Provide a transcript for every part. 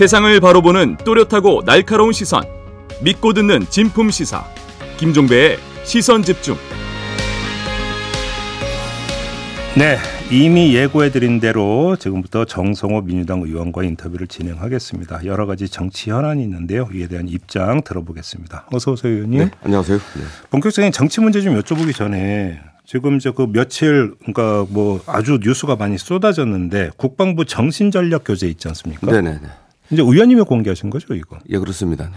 세상을 바로 보는 또렷하고 날카로운 시선. 믿고 듣는 진품 시사. 김종배의 시선 집중. 네, 이미 예고해드린 대로 지금부터 정성호 민주당 의원과 인터뷰를 진행하겠습니다. 여러 가지 정치 현안이 있는데요. 이에 대한 입장 들어보겠습니다. 어서 오세요, 의원님. 네, 안녕하세요. 네. 본격적인 정치 문제 좀 여쭤보기 전에 지금 이제 그 며칠 그러니까 뭐 아주 뉴스가 많이 쏟아졌는데 국방부 정신전략 교재 있지 않습니까? 네네네. 이제 의원님이 공개하신 거죠, 이거? 예, 그렇습니다. 네.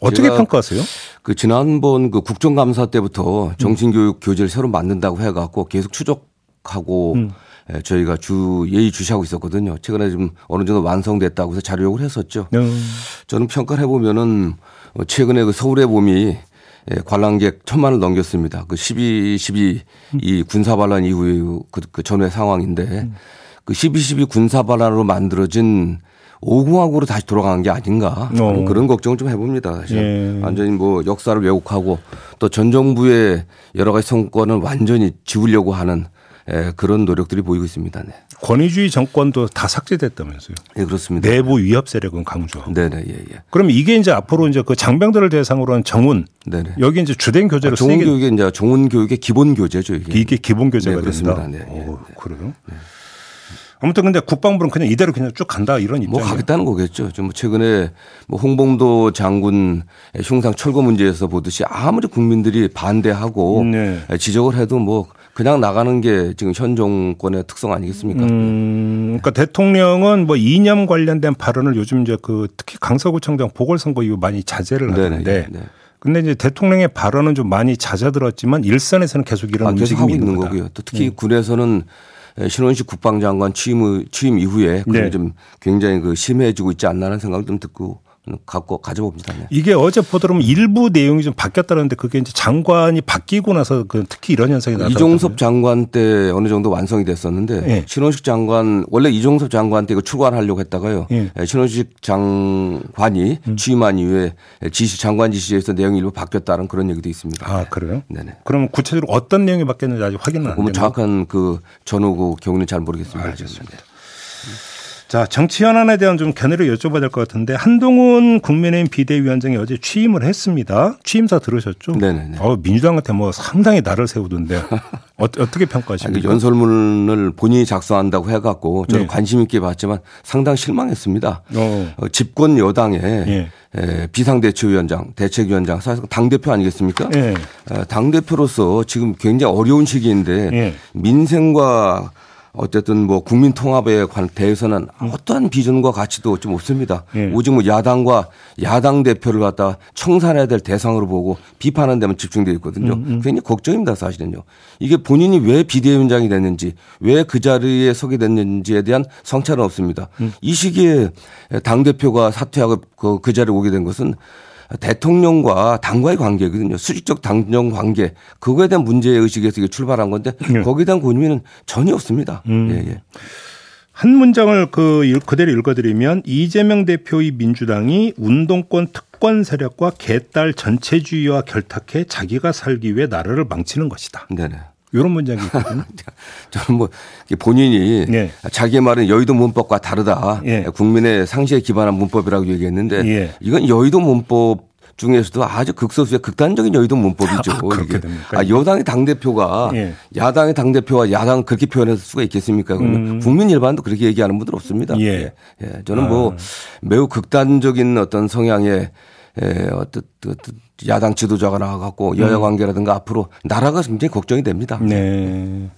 어떻게 평가하세요? 그 지난번 그 국정감사 때부터 정신교육 교재를 새로 만든다고 해갖고 계속 추적하고 음. 예, 저희가 주 예의 주시하고 있었거든요. 최근에 좀 어느 정도 완성됐다고 해서 자료 요구를 했었죠. 음. 저는 평가를 해보면은 어, 최근에 그 서울의 봄이 예, 관람객 천만을 넘겼습니다. 그 12, 12, 이 군사 반란 이후의 그, 그 전후의 상황인데 그 12, 12 군사 반란으로 만들어진 오공화국으로 다시 돌아가는 게 아닌가 어. 그런 걱정을 좀 해봅니다. 사실 예. 완전히 뭐 역사를 왜곡하고 또 전 정부의 여러 가지 성과는 완전히 지우려고 하는 예, 그런 노력들이 보이고 있습니다. 네, 권위주의 정권도 다 삭제됐다면서요. 예, 그렇습니다. 내부 위협 세력은 강조하고. 네 네, 예, 예. 그럼 이게 이제 앞으로 이제 그 장병들을 대상으로 한 정훈 네 네. 여기 이제 주된 교재로 종훈 쓰이게 교육의 이제 종훈 교육의 기본 교재죠 이게. 이게 기본 교재가 네, 그렇습니다. 된다. 네, 예, 오, 그래요? 아무튼 근데 국방부는 그냥 이대로 그냥 쭉 간다 이런 뭐 입장이에요. 가겠다는 거겠죠. 좀 최근에 뭐 홍범도 장군 흉상 철거 문제에서 보듯이 아무리 국민들이 반대하고 네. 지적을 해도 뭐 그냥 나가는 게 지금 현 정권의 특성 아니겠습니까? 음, 그러니까 대통령은 뭐 이념 관련된 발언을 요즘 이제 그 특히 강서구청장 보궐선거 이후 많이 자제를 하는데 네. 근데 이제 대통령의 발언은 좀 많이 잦아들었지만 일선에서는 계속 이런 아, 계속 움직임이 하고 있는 있는. 거고요. 또 특히 군에서는 신원식 국방장관 취임 취임 이후에 그게 네. 좀 굉장히 그 심해지고 있지 않나라는 생각을 좀 듣고 갖고 가져봅니다. 네. 이게 어제 보도로는 일부 내용이 좀 바뀌었다는데 그게 이제 장관이 바뀌고 나서 그 특히 이런 현상이 나타났다. 이종섭 장관 때 어느 정도 완성이 됐었는데 예. 신원식 장관 원래 이종섭 장관 때 이거 출관하려고 했다가요. 예. 음. 신원식 장관이 취임한 이후에 지시 장관 지시에서 내용이 일부 바뀌었다는 그런 얘기도 있습니다. 아 그래요? 네네. 그러면 구체적으로 어떤 내용이 바뀌었는지 아직 확인은 안 그러면 되나요? 정확한 그 전후 그 경위는 잘 모르겠습니다. 알겠습니다. 자, 정치 현안에 대한 좀 견해를 여쭤봐야 될 것 같은데 한동훈 국민의힘 비대위원장이 어제 취임을 했습니다. 취임사 들으셨죠? 네네네. 어, 민주당한테 뭐 상당히 날을 세우던데 어, 떻게 평가하십니까? 그 연설문을 본인이 작성한다고 해갖고 저는 네. 관심 있게 봤지만 상당히 실망했습니다. 어. 어, 집권 여당의 예. 에, 비상대책위원장, 대책위원장, 사실 당대표 아니겠습니까? 예. 어, 당대표로서 지금 굉장히 어려운 시기인데 예. 민생과 어쨌든 뭐 국민 통합에 관 대해서는 어떠한 비전과 가치도 좀 없습니다. 예. 오직 뭐 야당과 야당 대표를 갖다 청산해야 될 대상으로 보고 비판하는 데만 집중되어 있거든요. 굉장히 걱정입니다, 사실은요. 이게 본인이 왜 비대위원장이 됐는지, 왜 그 자리에 서게 됐는지에 대한 성찰은 없습니다. 이 시기에 당 대표가 사퇴하고 그, 그 자리에 오게 된 것은 대통령과 당과의 관계거든요. 수직적 당정 관계 그거에 대한 문제 의식에서 이게 출발한 건데 네. 거기에 대한 고민은 전혀 없습니다. 예, 예. 한 문장을 그 일- 그대로 읽어드리면 이재명 대표의 민주당이 운동권 특권 세력과 개딸 전체주의와 결탁해 자기가 살기 위해 나라를 망치는 것이다. 네네. 이런 문장이 있거든요. 저는 뭐 본인이 예. 자기의 말은 여의도 문법과 다르다. 예. 국민의 상식에 기반한 문법이라고 얘기했는데 예. 이건 여의도 문법 중에서도 아주 극소수의 극단적인 여의도 문법이죠. 아, 이게. 아, 여당의 당 대표가 예. 야당의 당 대표와 야당을 그렇게 표현할 수가 있겠습니까? 그러면 국민 일반도 그렇게 얘기하는 분들 없습니다. 음. 예. 예. 저는 뭐 매우 극단적인 어떤 성향의 에, 어떤 그, 그 야당 지도자가 나와갖고 음. 여야 관계라든가 앞으로 나라가 굉장히 걱정이 됩니다. 네.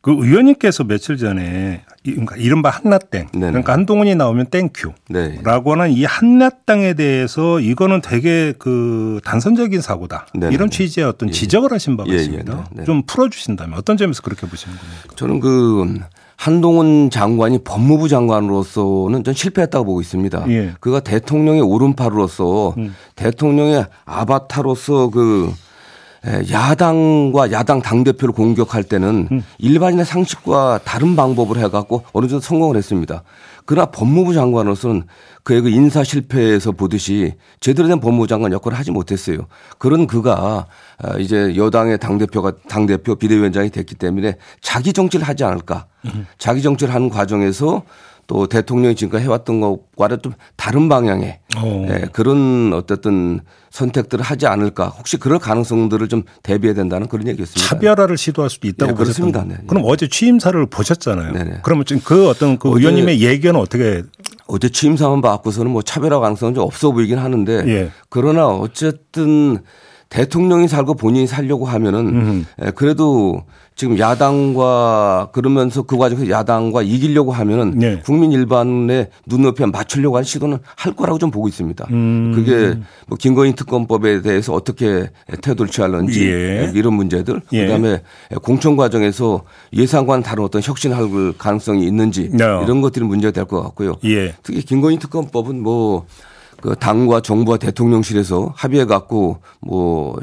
그 의원님께서 며칠 전에 이- 그러니까 이른바 한나땡 네네. 그러니까 한동훈이 나오면 thank you라고 네. 하는 이 한나땡에 대해서 이거는 되게 그 단선적인 사고다 네네. 이런 취지의 어떤 지적을 하신 바가 예, 예, 있습니다. 네, 네. 좀 풀어주신다면 어떤 점에서 그렇게 보시는 겁니까? 저는 그 한동훈 장관이 법무부 장관으로서는 전 실패했다고 보고 있습니다. 예. 음. 그가 대통령의 오른팔로서 대통령의 아바타로서 그 에, 야당과 야당 당대표를 공격할 때는 음. 일반인의 상식과 다른 방법을 해갖고 어느 정도 성공을 했습니다. 그러나 법무부 장관으로서는 그의 그 인사 실패에서 보듯이 제대로 된 법무부 장관 역할을 하지 못했어요. 그런 그가 아, 이제 여당의 당대표가 당대표 비대위원장이 됐기 때문에 자기 정치를 하지 않을까. 자기 정치를 하는 과정에서 또 대통령이 지금까지 해왔던 것과는 좀 다른 방향의 어. 예, 그런 어쨌든 선택들을 하지 않을까. 혹시 그럴 가능성들을 좀 대비해야 된다는 그런 얘기였습니다. 차별화를 시도할 수도 있다고 예, 그렇습니다. 네, 네. 그럼 어제 취임사를 보셨잖아요. 네, 네. 그러면 지금 그 어떤 그 의원님의 예견은 어떻게 어제 취임사만 받고서는 뭐 차별화 가능성은 좀 없어 보이긴 하는데 예. 그러나 어쨌든 대통령이 살고 본인이 살려고 하면은 에, 그래도 지금 야당과 그러면서 그 과정에서 야당과 이기려고 하면은 네. 국민 일반의 눈높이에 맞추려고 하는 시도는 할 거라고 좀 보고 있습니다. 음. 그게 뭐 김건희 특검법에 대해서 어떻게 태도를 취할런지 예. 이런 문제들 예. 그다음에 공천 과정에서 예상과는 다른 어떤 혁신할 가능성이 있는지 네. 이런 것들이 문제가 될 것 같고요. 예. 특히 김건희 특검법은 뭐 그 당과 정부와 대통령실에서 합의해 갖고 뭐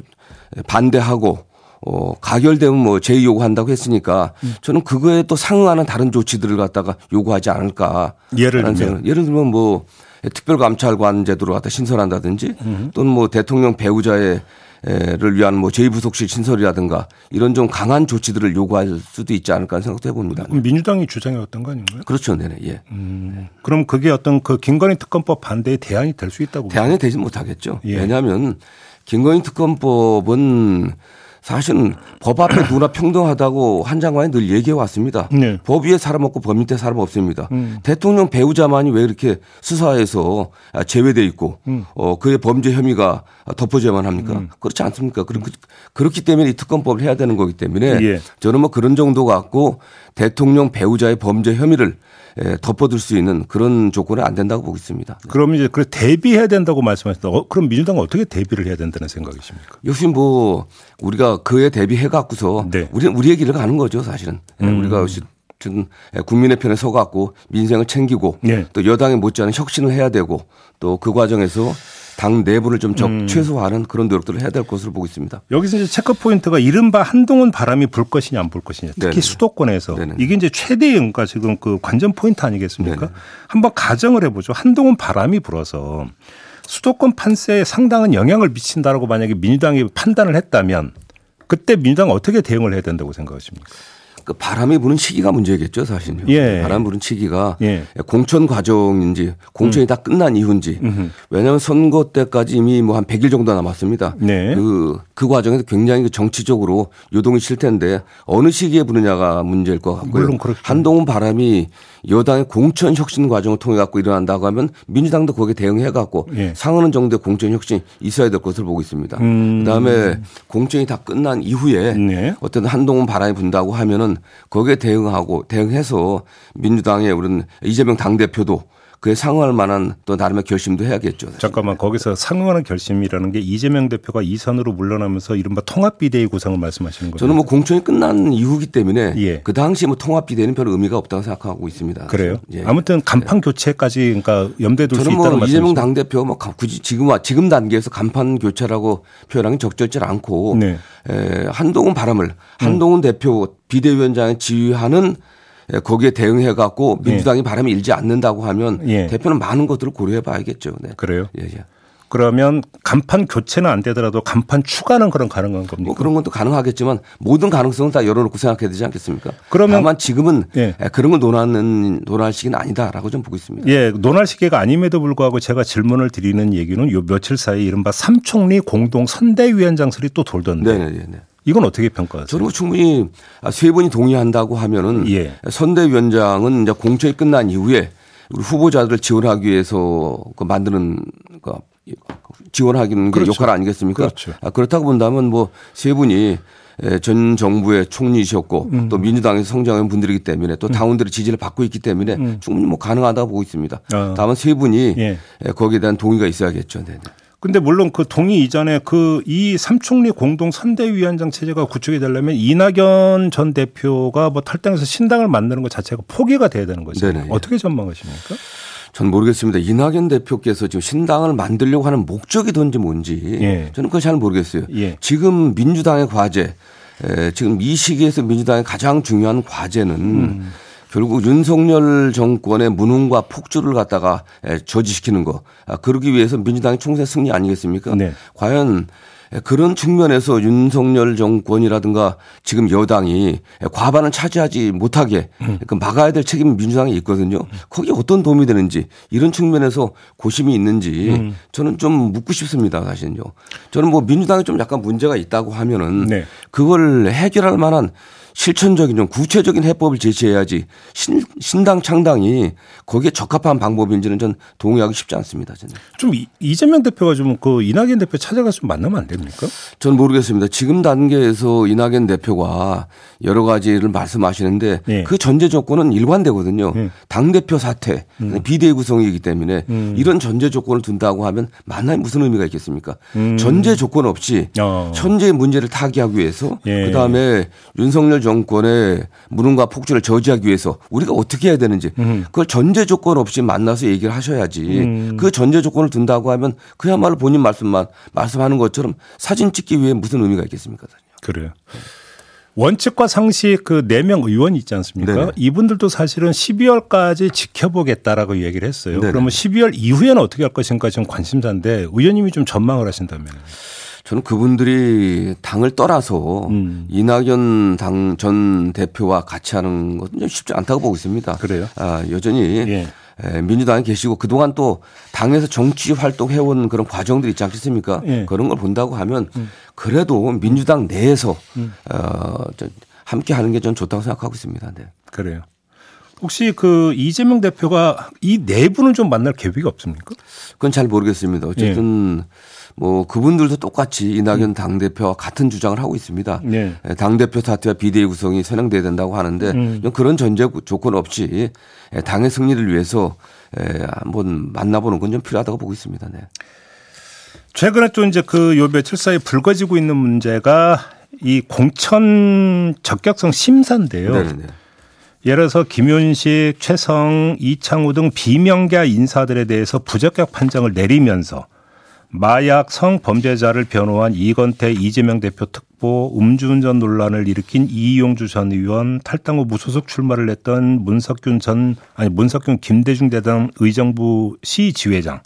반대하고 어 가결되면 뭐 제의 요구한다고 했으니까 저는 그거에 또 상응하는 다른 조치들을 갖다가 요구하지 않을까. 예를 들면? 생각. 예를 들면 뭐 특별감찰관 제도를 갖다 신설한다든지 또는 뭐 대통령 배우자의 를 위한 뭐 제2부속실 신설이라든가 이런 좀 강한 조치들을 요구할 수도 있지 않을까 하는 생각도 해봅니다. 그럼 민주당이 주장해왔던 거 아닌가요? 그렇죠. 네네. 예. 그럼 그게 어떤 그 김건희 특검법 반대의 대안이 될 수 있다고 대안이 되지 못하겠죠. 예. 왜냐하면 김건희 특검법은 사실은 법 앞에 누구나 평등하다고 한 장관이 늘 얘기해 왔습니다. 네. 법 위에 사람 없고 법 밑에 사람 없습니다. 대통령 배우자만이 왜 이렇게 수사에서 제외돼 있고 어 그의 범죄 혐의가 덮어져야만 합니까? 그렇지 않습니까? 그렇, 그렇기 때문에 이 특검법을 해야 되는 거기 때문에 예. 저는 뭐 그런 정도 갖고 대통령 배우자의 범죄 혐의를 에, 덮어둘 수 있는 그런 조건은 안 된다고 보고 있습니다. 그럼 이제 그 대비해야 된다고 말씀하셨다. 어, 그럼 민주당은 어떻게 대비를 해야 된다는 생각이십니까? 역시 뭐 우리가 그에 대비해 갖고서 네. 음. 우리 우리의 길을 가는 거죠 사실은 예, 우리가 어쨌든 국민의 편에 서 갖고 민생을 챙기고 네. 또 여당에 못지않은 혁신을 해야 되고 또 그 과정에서 당 내부를 좀 적, 음. 최소화하는 그런 노력들을 해야 될 것으로 보고 있습니다. 여기서 이제 체크 포인트가 이른바 한동훈 바람이 불 것이냐 안 불 것이냐. 특히 네네. 수도권에서 네네. 이게 이제 최대의 그러니까 지금 그 관전 포인트 아니겠습니까? 네네. 한번 가정을 해보죠. 한동훈 바람이 불어서 수도권 판세에 상당한 영향을 미친다라고 만약에 민주당이 판단을 했다면 그때 민주당은 어떻게 대응을 해야 된다고 생각하십니까? 그 바람이 부는 시기가 문제겠죠 사실은요. 예. 바람 부는 시기가 예. 공천 과정인지 공천이 다 끝난 이후인지 왜냐하면 선거 때까지 이미 뭐 한 100일 정도 남았습니다. 네. 그, 그 과정에서 굉장히 그 정치적으로 요동이 실 텐데 어느 시기에 부느냐가 문제일 것 같고요. 물론 그렇죠. 한동훈 바람이 여당의 공천 혁신 과정을 통해 갖고 일어난다고 하면 민주당도 거기에 대응해 갖고 예. 상하는 정도의 공천 혁신이 있어야 될 것을 보고 있습니다. 음. 그다음에 공천이 다 끝난 이후에 네. 어떤 한동훈 바람이 분다고 하면은 거기에 대응하고 대응해서 민주당의 우리는 이재명 당 대표도 그에 상응할 만한 또 나름의 결심도 해야겠죠. 잠깐만 거기서 상응하는 결심이라는 게 이재명 대표가 이선으로 물러나면서 이른바 통합 비대위 구성을 말씀하시는 거죠. 저는 뭐 공천이 끝난 이후기 때문에 예. 그 당시 뭐 통합 비대는 별 의미가 없다고 생각하고 있습니다. 그래요. 예. 아무튼 간판 교체까지 그러니까 염두에 둘수 저는 있다는 뭐 이재명. 당 대표 뭐 굳이 지금 와- 지금 단계에서 간판 교체라고 표현하기 적절치 않고 네. 에, 한동훈 바람을 한동훈 대표 비대위원장이 지휘하는 에, 거기에 대응해 갖고 민주당이 바람이 일지 않는다고 하면 예. 대표는 많은 것들을 고려해 봐야겠죠. 네. 그래요. 예, 예. 그러면 간판 교체는 안 되더라도 간판 추가는 그런 가능한 겁니까? 뭐 그런 것도 가능하겠지만 모든 가능성은 다 열어놓고 생각해야 되지 않겠습니까? 그러면- 다만 지금은 예. 에, 그런 걸 논하는 논할 시기는 아니다라고 좀 보고 있습니다. 예, 논할 시기가 아님에도 불구하고 제가 질문을 드리는 얘기는 요 며칠 사이 이른바 삼총리 공동 선대위원장 설이 또 돌던데 네, 네, 네. 이건 어떻게 평가하세요? 저는 뭐 충분히 세 분이 동의한다고 하면은 예. 선대위원장은 이제 공천이 끝난 이후에 우리 후보자들을 지원하기 위해서 그 만드는 그 지원하기는 게 그렇죠. 역할 아니겠습니까? 그렇죠. 아, 그렇다고 본다면 뭐 세 분이 에, 전 정부의 총리이셨고 음. 또 민주당에서 성장한 분들이기 때문에 또 당원들의 지지를 받고 있기 때문에 충분히 뭐 가능하다고 보고 있습니다. 음. 아. 다만 세 분이 예. 에, 거기에 대한 동의가 있어야겠죠. 네. 네. 근데 물론 그 동의 이전에 그 이 삼총리 공동 선대위원장 체제가 구축이 되려면 이낙연 전 대표가 뭐 탈당해서 신당을 만드는 것 자체가 포기가 돼야 되는 거죠. 네네. 어떻게 전망하십니까? 전 모르겠습니다. 이낙연 대표께서 지금 신당을 만들려고 하는 목적이 뭔지 뭔지 예. 저는 그걸 잘 모르겠어요. 예. 지금 민주당의 과제, 에, 지금 이 시기에서 민주당의 가장 중요한 과제는 음. 결국 윤석열 정권의 무능과 폭주를 갖다가 에, 저지시키는 거. 아, 그러기 위해서 민주당의 총선 승리 아니겠습니까? 네. 과연 그런 측면에서 윤석열 정권이라든가 지금 여당이 과반을 차지하지 못하게 그 막아야 될 책임이 민주당에 있거든요. 거기에 어떤 도움이 되는지 이런 측면에서 고심이 있는지 저는 좀 묻고 싶습니다. 사실은요. 저는 뭐 민주당이 좀 약간 문제가 있다고 하면은 네. 그걸 해결할 만한 실천적인 좀 구체적인 해법을 제시해야지 신, 신당 창당이 거기에 적합한 방법인지는 전 동의하기 쉽지 않습니다. 저는. 좀 이- 이재명 대표가 좀 그 이낙연 대표 찾아가서 좀 만나면 안 됩니까? 전 모르겠습니다. 지금 단계에서 이낙연 대표가 여러 가지를 말씀하시는데 예. 그 전제 조건은 일관되거든요. 예. 당대표 사퇴, 비대위 구성이기 때문에 이런 전제 조건을 둔다고 하면 만나에 무슨 의미가 있겠습니까? 전제 조건 없이 어. 현재의 문제를 타개하기 위해서 예. 그 다음에 윤석열 정권의 무능과 폭주를 저지하기 위해서 우리가 어떻게 해야 되는지 그걸 전제 조건 없이 만나서 얘기를 하셔야지 그 전제 조건을 둔다고 하면 그야말로 본인 말씀만 말씀하는 것처럼 사진 찍기 위해 무슨 의미가 있겠습니까? 그래요. 원칙과 상식 그 네 명 의원이 있지 않습니까? 네네. 이분들도 사실은 12월까지 지켜보겠다라고 얘기를 했어요. 네네. 그러면 12월 이후에는 어떻게 할 것인가 지금 관심사인데 의원님이 좀 전망을 하신다면. 저는 그분들이 당을 떠나서 음. 이낙연 당 전 대표와 같이 하는 것은 좀 쉽지 않다고 보고 있습니다. 그래요? 아, 여전히 예. 에, 민주당에 계시고 그동안 또 당에서 정치 활동해온 그런 과정들이 있지 않겠습니까? 예. 그런 걸 본다고 하면 그래도 민주당 내에서 어, 저, 함께 하는 게 전 좋다고 생각하고 있습니다. 네. 그래요. 혹시 그 이재명 대표가 이 내부는 좀 만날 계획이 없습니까? 그건 잘 모르겠습니다. 어쨌든 뭐 그분들도 똑같이 이낙연 당 대표와 같은 주장을 하고 있습니다. 네. 당대표 사퇴와 비대위 구성이 선행돼야 된다고 하는데 음. 그런 전제 조건 없이 당의 승리를 위해서 에, 한번 만나보는 건 좀 필요하다고 보고 있습니다. 네. 최근에 또 이제 그 요 며칠 사이 불거지고 있는 문제가 이 공천 적격성 심사인데요. 네네네. 예를 들어서 김윤식, 최성, 이창우 등 비명계 인사들에 대해서 부적격 판정을 내리면서 마약 성범죄자를 변호한 이건태 이재명 대표 특보 음주운전 논란을 일으킨 이용주 전 의원 탈당 후 무소속 출마를 했던 문석균 전 아니 문석균 김대중 대당 의정부 시 지회장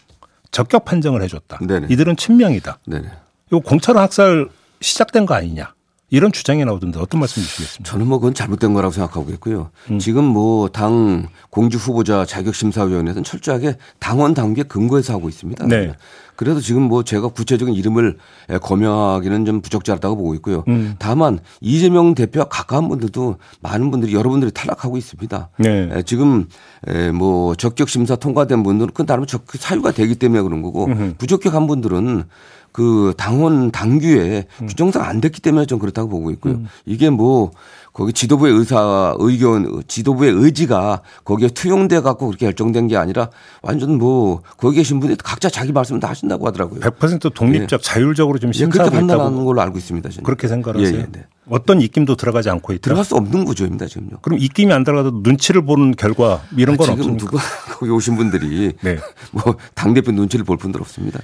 적격 판정을 해줬다. 네네. 이들은 친명이다. 네네. 이거 공천 학살 시작된 거 아니냐 이런 주장이 나오던데 어떤 말씀 주시겠습니까? 저는 뭐 그건 잘못된 거라고 생각하고 있고요. 음. 지금 뭐 당 공주 후보자 자격심사위원회에서는 철저하게 당원 당규에 근거해서 하고 있습니다. 네. 그래도 지금 뭐 제가 구체적인 이름을 거명하기는 좀 부적절하다고 보고 있고요. 음. 다만 이재명 대표와 가까운 분들도 많은 분들이 여러분들이 탈락하고 있습니다. 네. 에, 지금 에, 뭐 적격 심사 통과된 분들은 그건 나름 적 사유가 되기 때문에 그런 거고 부적격한 분들은 그 당원 당규에 음. 규정상 안 됐기 때문에 좀 그렇다고 보고 있고요. 이게 뭐 거기 지도부의 의사 의견 지도부의 의지가 거기에 투영돼 갖고 그렇게 결정된 게 아니라 완전 뭐 거기 계신 분이 각자 자기 말씀 다 하신다고 하더라고요. 100% 독립적 자율적으로 좀 예, 그렇게 심사하고 판단하는 걸로 알고 있습니다. 저는. 그렇게 생각하세요? 예, 예, 네. 어떤 입김도 들어가지 않고 있다. 들어갈 수 없는 구조입니다 지금요. 그럼 입김이 안 들어가도 눈치를 보는 결과 이런 건 지금 없습니까? 누가 거기 오신 분들이 네. 뭐 당 대표 눈치를 볼 분들 없습니다.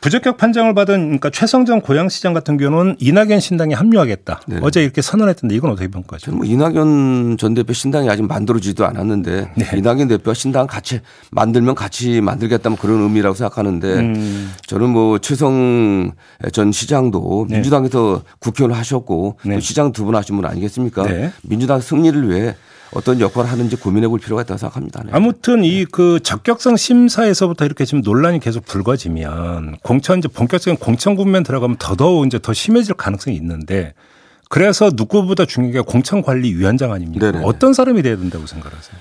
부적격 판정을 받은 그러니까 최성전 고양시장 같은 경우는 이낙연 신당에 합류하겠다. 네. 어제 이렇게 선언했던데 이건 어떻게 평가하죠? 저는 뭐 이낙연 전 대표 신당이 아직 만들어지지도 않았는데 네. 이낙연 대표가 신당 같이 만들면 같이 만들겠다면 그런 의미라고 생각하는데 음. 저는 뭐 최성 전 시장도 네. 민주당에서 국회의원 하셨고 네. 또 시장 두 분 하신 분 아니겠습니까? 네. 민주당 승리를 위해 어떤 역할을 하는지 고민해 볼 필요가 있다고 생각합니다. 네. 아무튼 이 그 적격성 심사에서부터 이렇게 지금 논란이 계속 불거지면 공천 이제 본격적인 공천 국면 들어가면 더더욱 이제 더 심해질 가능성이 있는데 그래서 누구보다 중요한 게 공천관리위원장 아닙니까? 네네네. 어떤 사람이 돼야 된다고 생각하세요?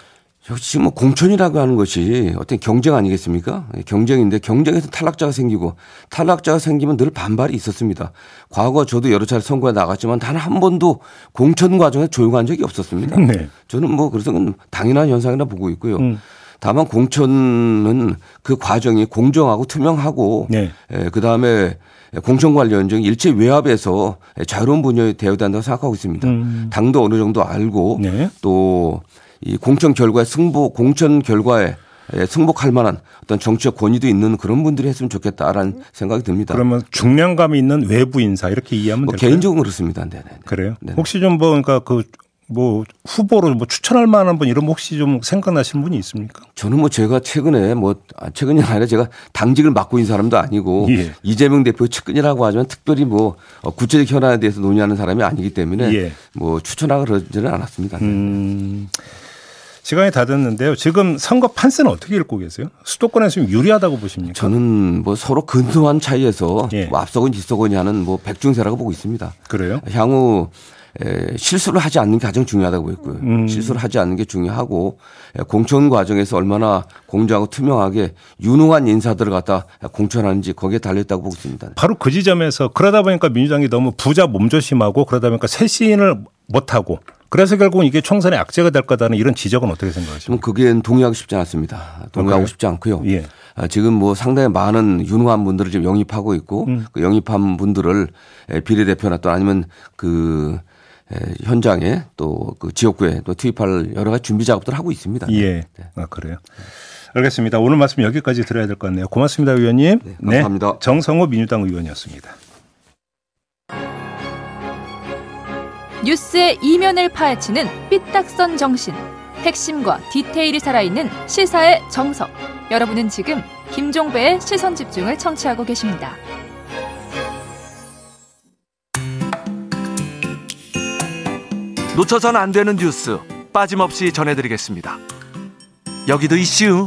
역시 뭐 공천이라고 하는 것이 어떤 경쟁 아니겠습니까? 경쟁인데 경쟁에서 탈락자가 생기고 탈락자가 생기면 늘 반발이 있었습니다. 과거 저도 여러 차례 선거에 나갔지만 단 한 번도 공천 과정에 조용한 적이 없었습니다. 네. 저는 뭐 그래서 당연한 현상이라 보고 있고요. 음. 다만 공천은 그 과정이 공정하고 투명하고 네. 그 다음에 공천 관련적 일체 외압에서 자유로운 분야에 되어야 된다고 생각하고 있습니다. 음. 당도 어느 정도 알고 네. 또 이 공천 결과에 승복, 공천 결과에 승복할 만한 어떤 정치적 권위도 있는 그런 분들이 했으면 좋겠다라는 생각이 듭니다. 그러면 중량감이 있는 외부 인사 이렇게 이해하면 뭐 될까요? 개인적으로 그렇습니다. 네네. 그래요? 네네. 혹시 좀 뭐 그러니까 그 뭐 후보로 뭐 추천할 만한 분 이런 분 혹시 좀 생각나시는 분이 있습니까? 저는 뭐 제가 최근에 뭐 아, 최근이 아니라 제가 당직을 맡고 있는 사람도 아니고 예. 이재명 대표 측근이라고 하지만 특별히 뭐 어, 구체적 현안에 대해서 논의하는 사람이 아니기 때문에 예. 뭐 추천하고 그러지는 않았습니다. 음. 시간이 다 됐는데요. 지금 선거 판세는 어떻게 읽고 계세요? 수도권에서 좀 유리하다고 보십니까? 저는 뭐 서로 근소한 차이에서 예. 뭐 앞서건 뒤서건이 하는 뭐 백중세라고 보고 있습니다. 그래요? 향후 에, 실수를 하지 않는 게 가장 중요하다고 보였고요. 음. 실수를 하지 않는 게 중요하고 공천 과정에서 얼마나 공정하고 투명하게 유능한 인사들을 갖다 공천하는지 거기에 달렸다고 보고 있습니다. 바로 그 지점에서 그러다 보니까 민주당이 너무 부자 몸조심하고 그러다 보니까 쇄신을 못하고 그래서 결국은 이게 총선의 악재가 될 거다는 이런 지적은 어떻게 생각하십니까? 그게 동의하기 쉽지 않습니다. 동의하고 그 싶지 않고요. 예. 아, 지금 뭐 상당히 많은 유능한 분들을 지금 영입하고 있고 음. 그 영입한 분들을 비례대표나 또 아니면 그 현장에 또 그 지역구에 또 투입할 여러 가지 준비 작업들을 하고 있습니다. 예. 네. 아, 그래요. 알겠습니다. 오늘 말씀 여기까지 들어야 될 것 같네요. 고맙습니다, 의원님. 네, 감사합니다. 네, 정성호 민주당 의원이었습니다. 뉴스의 이면을 파헤치는 삐딱선 정신. 핵심과 디테일이 살아있는 시사의 정석. 여러분은 지금 김종배의 시선 집중을 청취하고 계십니다. 놓쳐선 안 되는 뉴스 빠짐없이 전해드리겠습니다. 여기도 이슈.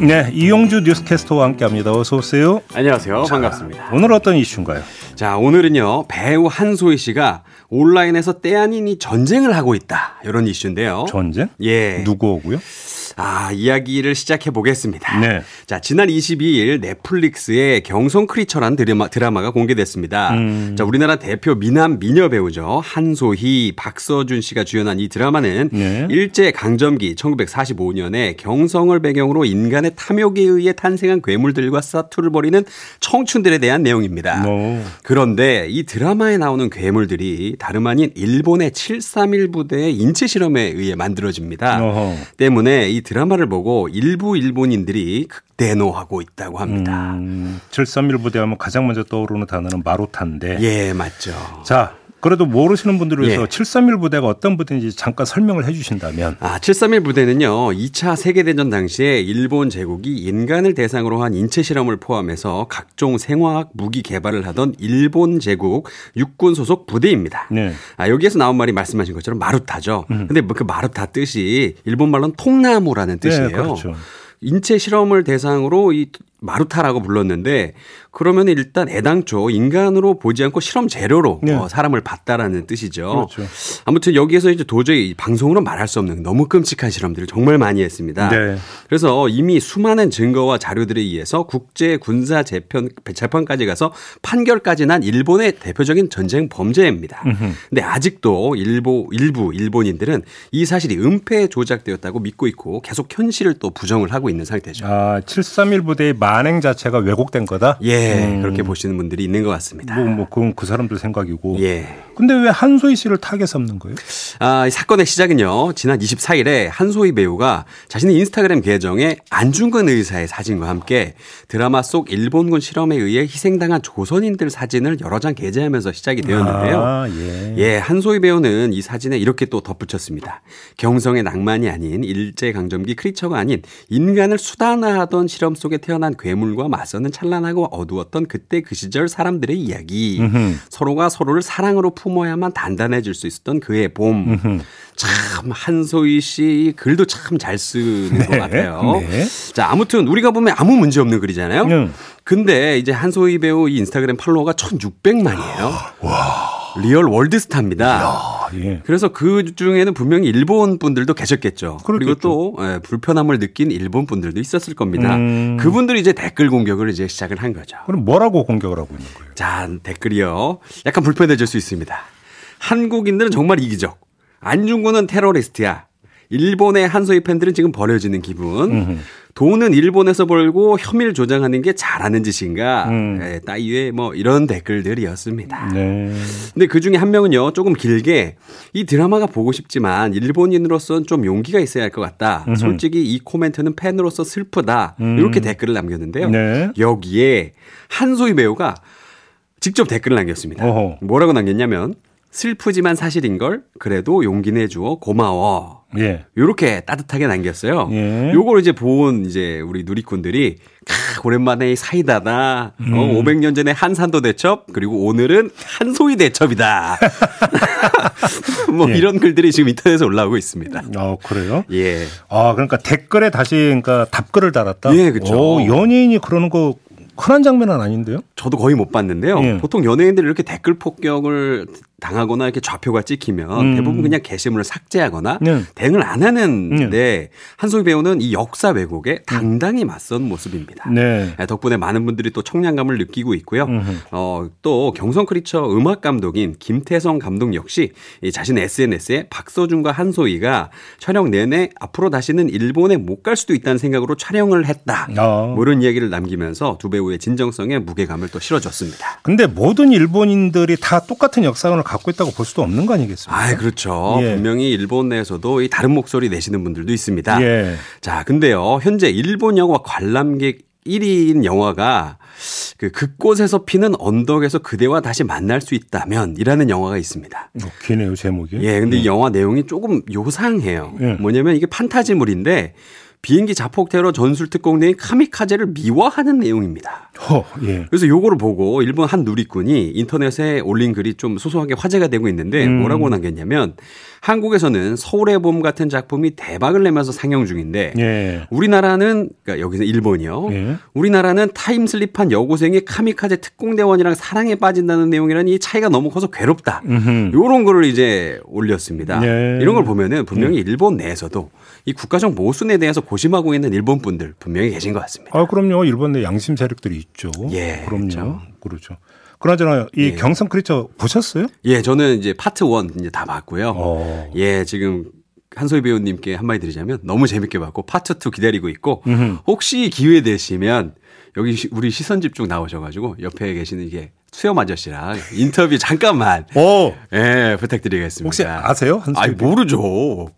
네, 이용주 뉴스캐스터와 함께합니다. 어서 오세요. 안녕하세요. 자, 반갑습니다. 오늘 어떤 이슈인가요? 자, 오늘은요 배우 한소희 씨가 온라인에서 때 아닌 이 전쟁을 하고 있다 이런 이슈인데요. 전쟁? 예. 누구하고요? 아, 이야기를 시작해 보겠습니다. 네. 자, 지난 22일 넷플릭스의 경성 크리처라는 드라마, 드라마가 공개됐습니다. 음. 자, 우리나라 대표 미남 미녀 배우죠. 한소희, 박서준 씨가 주연한 이 드라마는 네. 일제 강점기 1945년에 경성을 배경으로 인간의 탐욕에 의해 탄생한 괴물들과 사투를 벌이는 청춘들에 대한 내용입니다. 오. 그런데 이 드라마에 나오는 괴물들이 다름 아닌 일본의 731 부대의 인체 실험에 의해 만들어집니다. 어허. 때문에 이 드라마를 보고 일부 일본인들이 극대노하고 있다고 합니다. 음, 731 부대하면 가장 먼저 떠오르는 단어는 마루타인데. 예, 맞죠. 자, 그래도 모르시는 분들을 위해서 예. 731 부대가 어떤 부대인지 잠깐 설명을 해 주신다면. 아, 731 부대는요. 2차 세계대전 당시에 일본 제국이 인간을 대상으로 한 인체 실험을 포함해서 각종 생화학 무기 개발을 하던 일본 제국 육군 소속 부대입니다. 네. 아, 여기에서 나온 말이 말씀하신 것처럼 마루타죠. 음. 근데 뭐그 마루타 뜻이 일본 말로는 통나무라는 뜻이에요. 네, 그렇죠. 인체 실험을 대상으로 이 마루타라고 불렀는데 그러면 일단 애당초 인간으로 보지 않고 실험 재료로 네. 어, 사람을 봤다라는 뜻이죠. 그렇죠. 아무튼 여기에서 이제 도저히 방송으로 말할 수 없는 너무 끔찍한 실험들을 정말 많이 했습니다. 네. 그래서 이미 수많은 증거와 자료들에 의해서 국제 군사 재편 재판까지 가서 판결까지 난 일본의 대표적인 전쟁 범죄입니다. 음흠. 근데 아직도 일부 일부 일본인들은 이 사실이 은폐 조작되었다고 믿고 있고 계속 현실을 또 부정을 하고 있는 상태죠. 아, 731 부대의 만행 자체가 왜곡된 거다? 예. 음. 그렇게 보시는 분들이 있는 것 같습니다. 뭐, 뭐 그건 그 사람들 생각이고. 예. 근데 왜 한소희 씨를 타겟 삼는 거예요? 아, 이 사건의 시작은요. 지난 24일에 한소희 배우가 자신의 인스타그램 계정에 안중근 의사의 사진과 함께 드라마 속 일본군 실험에 의해 희생당한 조선인들 사진을 여러 장 게재하면서 시작이 되었는데요. 아, 예. 예, 한소희 배우는 이 사진에 이렇게 또 덧붙였습니다. 경성의 낭만이 아닌 일제 강점기 크리처가 아닌 인간을 수단화하던 실험 속에 태어난 괴물과 맞서는 찬란하고 어두웠던 그때 그 시절 사람들의 이야기. 음흠. 서로가 서로를 사랑으로 품어야만 단단해질 수 있었던 그의 봄. 음흠. 참 한소희 씨 글도 참 잘 쓰는 네. 것 같아요. 네. 자 아무튼 우리가 보면 아무 문제 없는 글이잖아요. 음. 근데 이제 한소희 배우 인스타그램 팔로워가 1,600만이에요. 와. real 월드스타입니다. 이야, 예. 그래서 그 중에는 분명히 일본 분들도 계셨겠죠. 그렇겠죠. 그리고 또 예, 불편함을 느낀 일본 분들도 있었을 겁니다. 음. 그분들이 이제 댓글 공격을 이제 시작을 한 거죠. 그럼 뭐라고 공격을 하고 있는 거예요? 자, 댓글이요. 약간 불편해질 수 있습니다. 한국인들은 정말 이기적. 안중근은 테러리스트야. 일본의 한소희 팬들은 지금 버려지는 기분. 음흠. 돈은 일본에서 벌고 혐의를 조장하는 게 잘하는 짓인가? 음. 네, 따위에 뭐 이런 댓글들이었습니다. 네. 근데 그 중에 한 명은요, 조금 길게 이 드라마가 보고 싶지만 일본인으로서는 좀 용기가 있어야 할 것 같다. 음흠. 솔직히 이 코멘트는 팬으로서 슬프다. 음. 이렇게 댓글을 남겼는데요. 네. 여기에 한소희 배우가 직접 댓글을 남겼습니다. 어허. 뭐라고 남겼냐면 슬프지만 사실인 걸 그래도 용기 내주어 고마워. 예. 요렇게 따뜻하게 남겼어요. 예. 요걸 이제 본 이제 우리 누리꾼들이 캬, 오랜만에 사이다다. 어, 500년 전에 한산도 대첩 그리고 오늘은 한소희 대첩이다. 뭐 예. 이런 글들이 지금 인터넷에 올라오고 있습니다. 어, 그래요? 예. 아, 그러니까 댓글에 다시 그러니까 답글을 달았다. 예, 그쵸. 오, 연예인이 그러는 거 흔한 장면은 아닌데요? 저도 거의 못 봤는데요. 예. 보통 연예인들이 이렇게 댓글 폭격을 당하거나 이렇게 좌표가 찍히면 음. 대부분 그냥 게시물을 삭제하거나 네. 대응을 안 하는데 한소희 배우는 이 역사 왜곡에 당당히 맞선 모습입니다. 네. 예, 덕분에 많은 분들이 또 청량감을 느끼고 있고요. 음흠. 어, 또 경성 크리처 음악 감독인 김태성 감독 역시 이 자신의 SNS에 박서준과 한소희가 촬영 내내 앞으로 다시는 일본에 못 갈 수도 있다는 생각으로 촬영을 했다. 아. 뭐 이런 이야기를 남기면서 두 배우의 진정성에 무게감을 또 실어줬습니다. 근데 모든 일본인들이 다 똑같은 역사관을 갖고 있다고 볼 수도 없는 거 아니겠습니까? 아, 그렇죠. 예. 분명히 일본 내에서도 이 다른 목소리 내시는 분들도 있습니다. 예. 자, 근데요. 현재 일본 영화 관람객 1위인 영화가 그 그곳에서 피는 언덕에서 그대와 다시 만날 수 있다면 이라는 영화가 있습니다. 어, 기네요, 제목이. 예, 근데 이 영화 내용이 조금 요상해요. 예. 뭐냐면 이게 판타지물인데 비행기 자폭 테러 전술 특공 대인 카미카제를 미화하는 내용입니다. 허, 예. 그래서 요거를 보고 일본 한 누리꾼이 인터넷에 올린 글이 좀 소소하게 화제가 되고 있는데 음. 뭐라고 남겼냐면 한국에서는 서울의 봄 같은 작품이 대박을 내면서 상영 중인데 예. 우리나라는 그러니까 여기서 일본이요. 예. 우리나라는 타임슬립한 여고생이 카미카제 특공대원이랑 사랑에 빠진다는 내용이라는 이 차이가 너무 커서 괴롭다. 음흠. 요런 거를 이제 올렸습니다. 예. 이런 걸 보면은 분명히 일본 내에서도 이 국가적 모순에 대해서 고심하고 있는 일본 분들 분명히 계신 것 같습니다. 아, 그럼요. 일본 내 양심 세력들이 있죠. 예, 그럼요. 그렇죠. 그렇죠. 그나저나 이 예. 경성 크리처 보셨어요? 예, 저는 이제 part one 이제 다 봤고요. 어. 예, 지금 한소희 배우님께 한마디 드리자면 너무 재밌게 봤고 파트 2 기다리고 있고 음흠. 혹시 기회 되시면 여기 시- 우리 시선 집중 나오셔가지고 옆에 계시는 이게 수염 아저씨랑 인터뷰 잠깐만 오. 예 부탁드리겠습니다. 혹시 아세요? 한소희 아니 배우? 모르죠.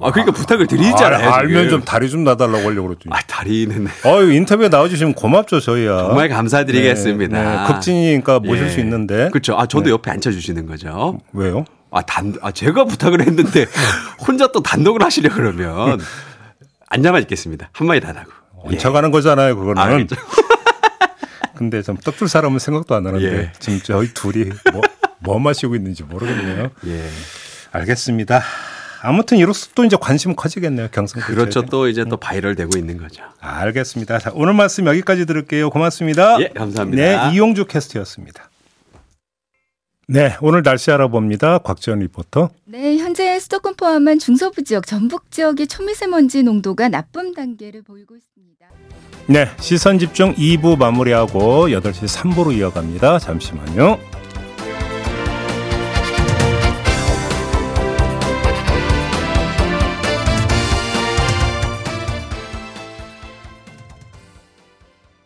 아 그러니까 부탁을 드리잖아요. 아, 알면. 좀 다리 좀 놔달라고 하려고 그랬더니. 아 다리는 어유 인터뷰에 나와주시면 고맙죠, 저희야. 정말 감사드리겠습니다. 네, 네. 극진이니까 모실 예. 수 있는데. 그렇죠. 아 저도 네. 옆에 앉혀주시는 거죠. 왜요? 아, 단, 아, 제가 부탁을 했는데 혼자 또 단독을 하시려 그러면 앉아만 있겠습니다. 한 마디 다 하고. 얹혀가는 거잖아요, 그거는. 아, 그렇죠. 근데 좀 떡줄 사람은 생각도 안 하는데 예. 지금 저희 둘이 뭐, 뭐 마시고 있는지 모르겠네요. 예. 알겠습니다. 아무튼 이로써 또 이제 관심 커지겠네요, 경성 그렇죠. 또 이제 또 바이럴 되고 있는 거죠. 알겠습니다. 자, 오늘 말씀 여기까지 들을게요. 고맙습니다. 예, 감사합니다. 네, 이용주 캐스트였습니다. 네, 오늘 날씨 알아봅니다. 곽지연 리포터. 네, 현재 수도권 포함한 중서부 지역, 전북 지역의 초미세먼지 농도가 나쁨 단계를 보이고 있습니다. 네, 시선 집중 2부 마무리하고 8시 3부로 이어갑니다. 잠시만요.